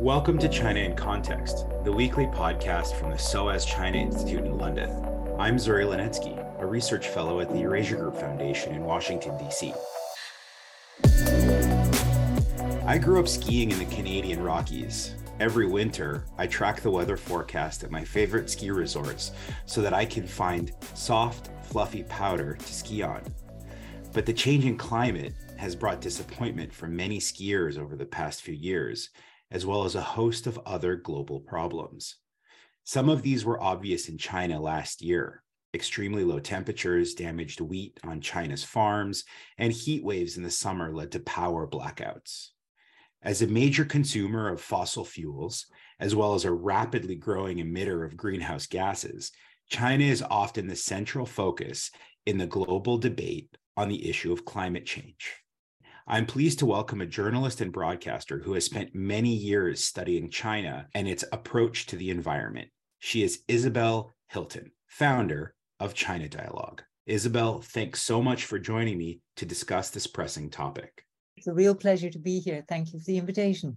Welcome to China in Context, the weekly podcast from the SOAS China Institute in London. I'm Zuri Linetsky, a research fellow at the Eurasia Group Foundation in Washington, D.C. I grew up skiing in the Canadian Rockies. Every winter, I track the weather forecast at my favorite ski resorts so that I can find soft, fluffy powder to ski on. But the changing climate has brought disappointment for many skiers over the past few years, as well as a host of other global problems. Some of these were obvious in China last year. Extremely low temperatures damaged wheat on China's farms, and heat waves in the summer led to power blackouts. As a major consumer of fossil fuels, as well as a rapidly growing emitter of greenhouse gases, China is often the central focus in the global debate on the issue of climate change. I'm pleased to welcome a journalist and broadcaster who has spent many years studying China and its approach to the environment. She is Isabel Hilton, founder of China Dialogue. Isabel, thanks so much for joining me to discuss this pressing topic. It's a real pleasure to be here. Thank you for the invitation.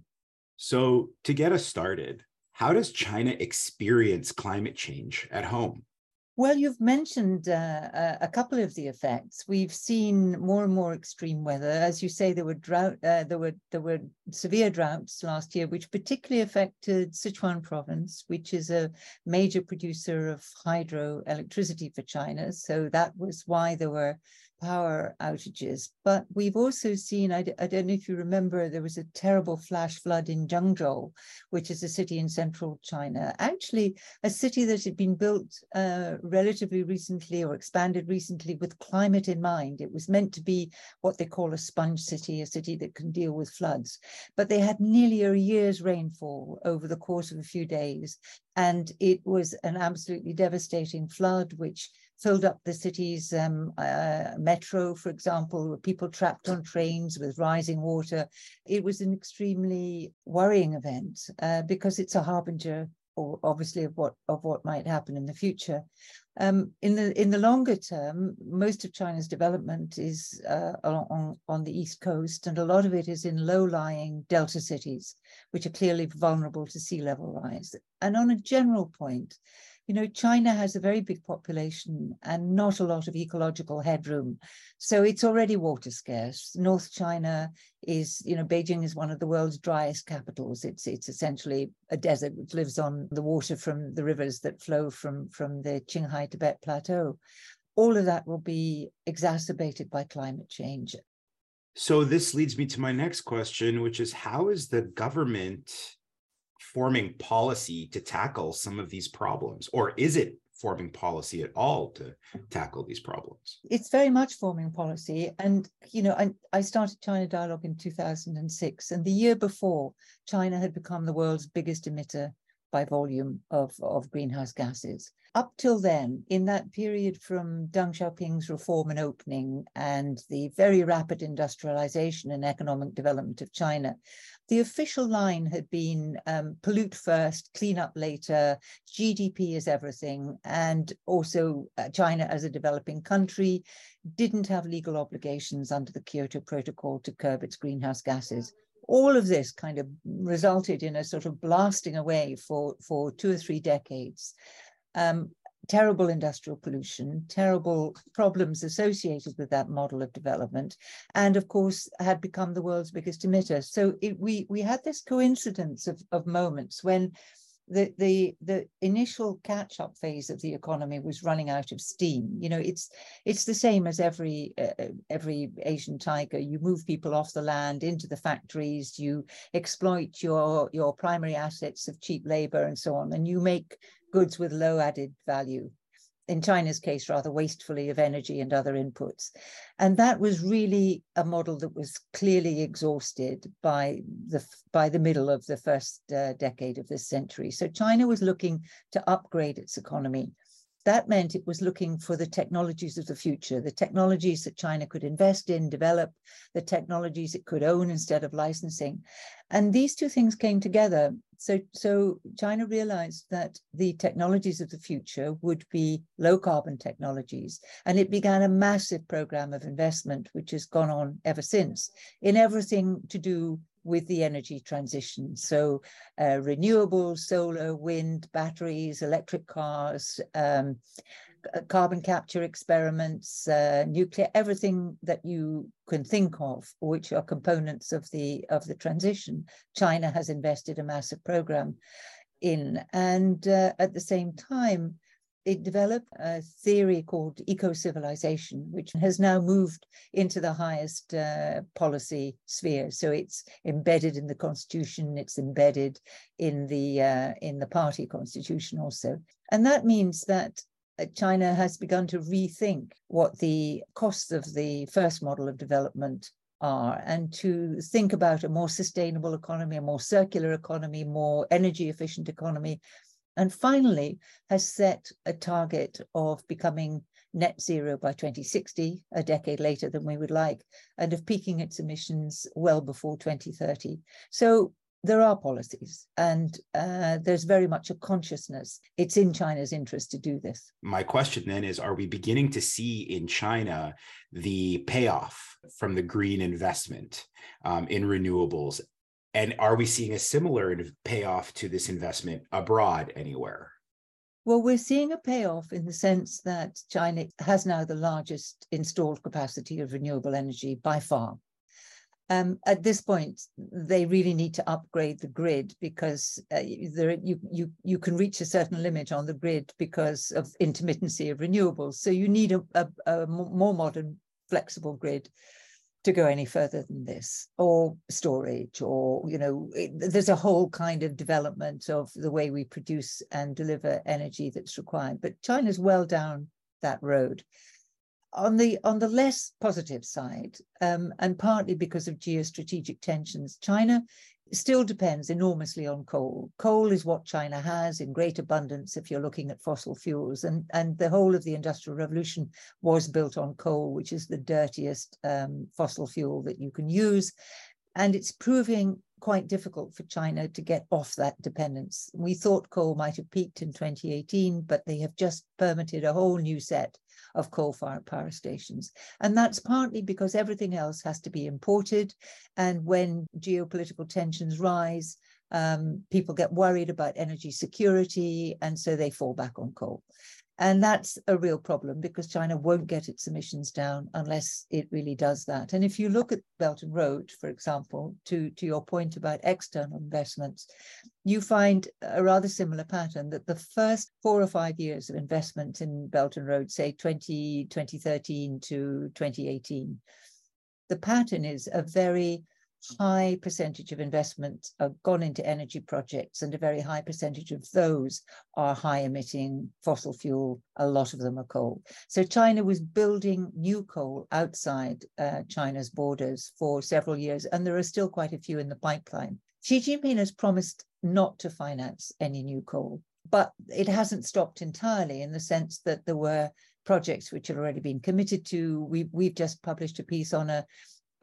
So, to get us started, how does China experience climate change at home? Well, you've mentioned uh, a couple of the effects. We've seen more and more extreme weather. As you say, there were drought, uh, there were there were severe droughts last year, which particularly affected Sichuan province, which is a major producer of hydroelectricity for China. So that was why there were power outages. But we've also seen, I, don't know if you remember, there was a terrible flash flood in Zhengzhou, which is a city in central China. Actually, a city that had been built uh, relatively recently or expanded recently with climate in mind. It was meant to be what they call a sponge city, a city that can deal with floods. But they had nearly a year's rainfall over the course of a few days. And it was an absolutely devastating flood, which filled up the city's um, uh, metro, for example, people trapped on trains with rising water. It was an extremely worrying event uh, because it's a harbinger, or obviously, of what of what might happen in the future. Um, in the in the longer term, most of China's development is uh, on on the east coast, and a lot of it is in low-lying delta cities, which are clearly vulnerable to sea level rise. And on a general point, you know, China has a very big population and not a lot of ecological headroom. So it's already water scarce. North China is, you know, Beijing is one of the world's driest capitals. It's it's essentially a desert which lives on the water from the rivers that flow from, from the Qinghai Tibet Plateau. All of that will be exacerbated by climate change. So this leads me to my next question, which is how is the government forming policy to tackle some of these problems? Or is it forming policy at all to tackle these problems? It's very much forming policy. And, you know, I, I started China Dialogue in 2006. And the year before, China had become the world's biggest emitter by volume of, of greenhouse gases. Up till then, in that period from Deng Xiaoping's reform and opening and the very rapid industrialization and economic development of China, the official line had been um, pollute first, clean up later, GDP is everything, and also uh, China as a developing country didn't have legal obligations under the Kyoto Protocol to curb its greenhouse gases all of this kind of resulted in a sort of blasting away for, for two or three decades. Um, terrible industrial pollution, terrible problems associated with that model of development, and of course had become the world's biggest emitter. So it, we we had this coincidence of, of moments when the the the initial catch up phase of the economy was running out of steam. You know it's it's the same as every uh, uh, every asian tiger. You move people off the land into the factories you exploit your your primary assets of cheap labor and so on and you make goods with low added value in China's case, rather wastefully of energy and other inputs. And that was really a model that was clearly exhausted by the, by the middle of the first uh, decade of this century. So China was looking to upgrade its economy that meant it was looking for the technologies of the future, the technologies that China could invest in, develop, the technologies it could own instead of licensing. And these two things came together. So, so China realized that the technologies of the future would be low carbon technologies. And it began a massive program of investment, which has gone on ever since, in everything to do with the energy transition. So uh, renewables, solar, wind, batteries, electric cars, um, carbon capture experiments, uh, nuclear, everything that you can think of, which are components of the of the transition. China has invested a massive program in, and uh, at the same time, it developed a theory called eco-civilization, which has now moved into the highest uh, policy sphere. So it's embedded in the constitution, it's embedded in the uh, in the party constitution also, and that means that uh, China has begun to rethink what the costs of the first model of development are and to think about a more sustainable economy, a more circular economy, more energy efficient economy, and finally has set a target of becoming net zero by 2060, a decade later than we would like, and of peaking its emissions well before 2030. So there are policies and uh, there's very much a consciousness. It's in China's interest to do this. My question then is Are we beginning to see in China the payoff from the green investment um, in renewables and are we seeing a similar payoff to this investment abroad anywhere? Well, we're seeing a payoff in the sense that China has now the largest installed capacity of renewable energy by far. Um, at this point, they really need to upgrade the grid because uh, there, you, you, you can reach a certain limit on the grid because of intermittency of renewables. So you need a, a, a more modern, flexible grid to go any further than this or storage or you know it, there's a whole kind of development of the way we produce and deliver energy that's required but china's well down that road. On the on the less positive side um, and partly because of geostrategic tensions china still depends enormously on coal. Coal is what China has in great abundance if you're looking at fossil fuels. And, and the whole of the Industrial Revolution was built on coal, which is the dirtiest um, fossil fuel that you can use. And it's proving quite difficult for China to get off that dependence. We thought coal might have peaked in 2018, but they have just permitted a whole new set of coal-fired power stations. And that's partly because everything else has to be imported. And when geopolitical tensions rise, um, people get worried about energy security, and so they fall back on coal. And that's a real problem because China won't get its emissions down unless it really does that. And if you look at Belt and Road, for example, to, to your point about external investments, you find a rather similar pattern that the first four or five years of investment in Belt and Road, say 20, 2013 to 2018, the pattern is a very high percentage of investment have gone into energy projects, and a very high percentage of those are high emitting fossil fuel. A lot of them are coal. So China was building new coal outside uh, China's borders for several years, and there are still quite a few in the pipeline. Xi Jinping has promised not to finance any new coal, but it hasn't stopped entirely in the sense that there were projects which had already been committed to. We, we've just published a piece on a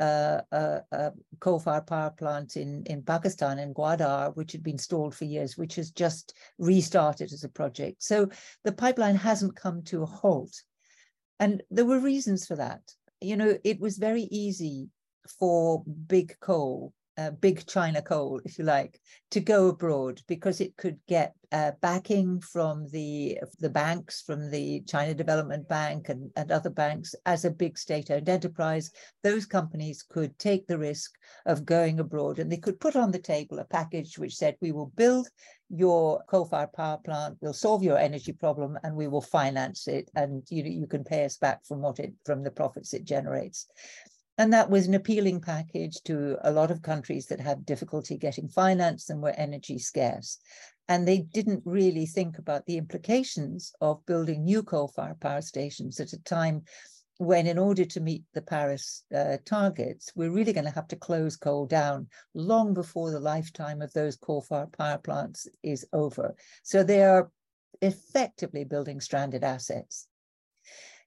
a, a, coal-fired power plant in, in Pakistan, in Gwadar, which had been stalled for years, which has just restarted as a project. So the pipeline hasn't come to a halt. And there were reasons for that. You know, it was very easy for big coal uh, big China coal, if you like, to go abroad because it could get uh, backing from the the banks, from the China Development Bank and, and other banks as a big state-owned enterprise. Those companies could take the risk of going abroad and they could put on the table a package which said, we will build your coal-fired power plant, we'll solve your energy problem and we will finance it and you, you can pay us back from what it from the profits it generates. And that was an appealing package to a lot of countries that had difficulty getting finance and were energy scarce. And they didn't really think about the implications of building new coal-fired power stations at a time when, in order to meet the Paris uh, targets, we're really going to have to close coal down long before the lifetime of those coal-fired power plants is over. So they are effectively building stranded assets.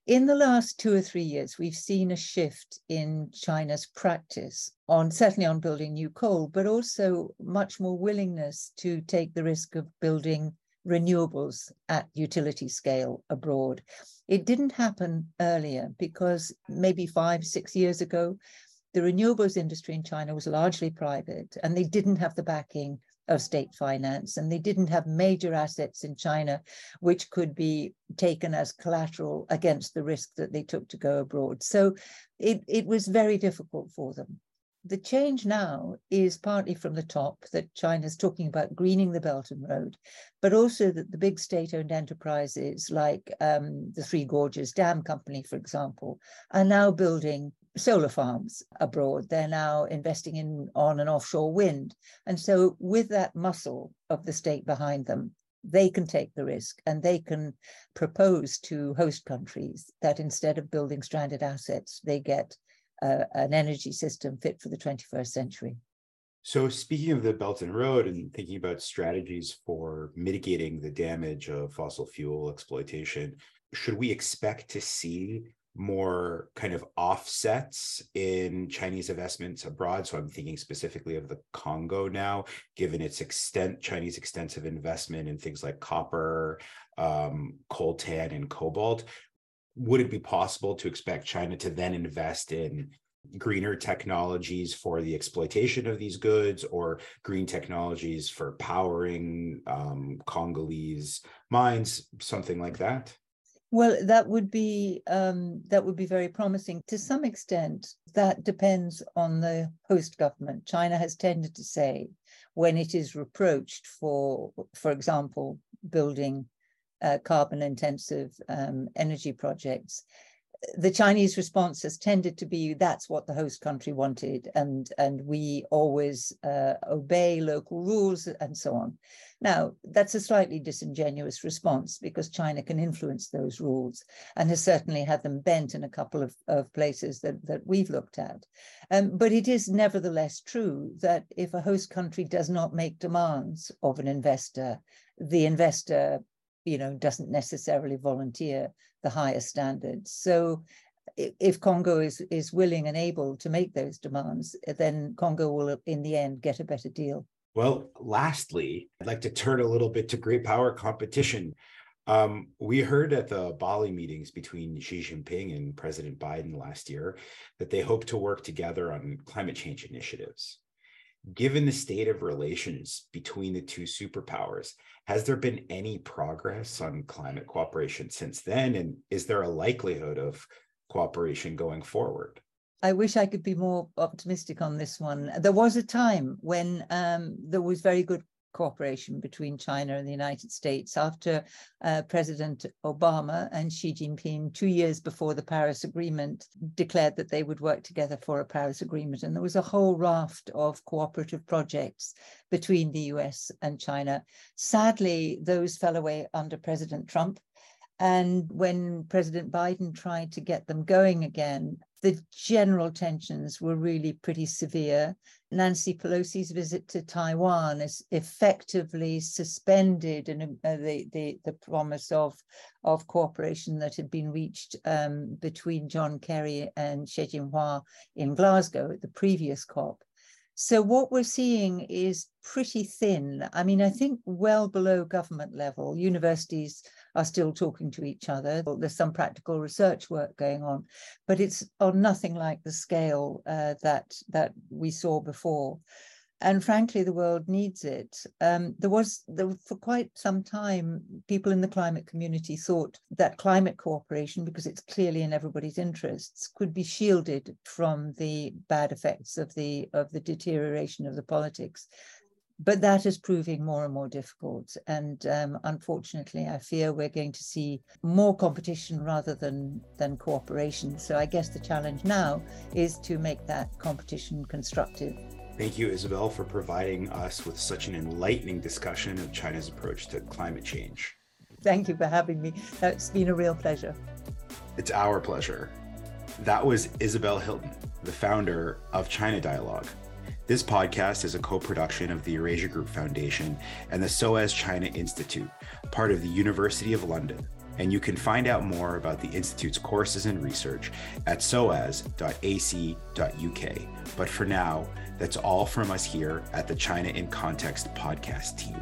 In the last two or three years, we've seen a shift in China's practice on certainly on building new coal, but also much more willingness to take the risk of building renewables at utility scale abroad. It didn't happen earlier because maybe five, six years ago, the renewables industry in China was largely private and they didn't have the backing of state finance and they didn't have major assets in China which could be taken as collateral against the risk that they took to go abroad. So it, it was very difficult for them. The change now is partly from the top that China's talking about greening the Belt and Road, but also that the big state-owned enterprises like um, the Three Gorges Dam Company, for example, are now building solar farms abroad. They're now investing in on and offshore wind. And so with that muscle of the state behind them, they can take the risk and they can propose to host countries that instead of building stranded assets, they get uh, an energy system fit for the 21st century. So, speaking of the Belt and Road and thinking about strategies for mitigating the damage of fossil fuel exploitation, should we expect to see more kind of offsets in Chinese investments abroad. So I'm thinking specifically of the Congo now, given its extent, Chinese extensive investment in things like copper, um, coltan, and cobalt. Would it be possible to expect China to then invest in greener technologies for the exploitation of these goods or green technologies for powering um, Congolese mines, something like that? Well, that would be um, that would be very promising. To some extent, that depends on the host government. China has tended to say when it is reproached for, for example, building uh, carbon-intensive um, energy projects, the Chinese response has tended to be that's what the host country wanted, and and we always uh, obey local rules and so on. Now that's a slightly disingenuous response because China can influence those rules and has certainly had them bent in a couple of, of places that that we've looked at. Um, but it is nevertheless true that if a host country does not make demands of an investor, the investor you know doesn't necessarily volunteer the higher standards. So if Congo is is willing and able to make those demands, then Congo will in the end get a better deal. Well, lastly, I'd like to turn a little bit to great power competition. Um, we heard at the Bali meetings between Xi Jinping and President Biden last year that they hope to work together on climate change initiatives. Given the state of relations between the two superpowers, has there been any progress on climate cooperation since then? And is there a likelihood of cooperation going forward? I wish I could be more optimistic on this one. There was a time when um, there was very good cooperation between China and the United States after uh, President Obama and Xi Jinping, two years before the Paris Agreement, declared that they would work together for a Paris Agreement. And there was a whole raft of cooperative projects between the US and China. Sadly, those fell away under President Trump. And when President Biden tried to get them going again, the general tensions were really pretty severe. Nancy Pelosi's visit to Taiwan has effectively suspended an, uh, the, the, the promise of, of cooperation that had been reached um, between John Kerry and Xie Zhenhua in Glasgow at the previous COP. So what we're seeing is pretty thin. I mean, I think well below government level, universities are still talking to each other. There's some practical research work going on, but it's on nothing like the scale uh, that that we saw before. And frankly, the world needs it. Um, there was, there, for quite some time, people in the climate community thought that climate cooperation, because it's clearly in everybody's interests, could be shielded from the bad effects of the of the deterioration of the politics but that is proving more and more difficult. And um, unfortunately, I fear we're going to see more competition rather than, than cooperation. So I guess the challenge now is to make that competition constructive. Thank you, Isabel, for providing us with such an enlightening discussion of China's approach to climate change. Thank you for having me. It's been a real pleasure. It's our pleasure. That was Isabel Hilton, the founder of China Dialogue. This podcast is a co production of the Eurasia Group Foundation and the SOAS China Institute, part of the University of London. And you can find out more about the Institute's courses and research at soas.ac.uk. But for now, that's all from us here at the China in Context podcast team.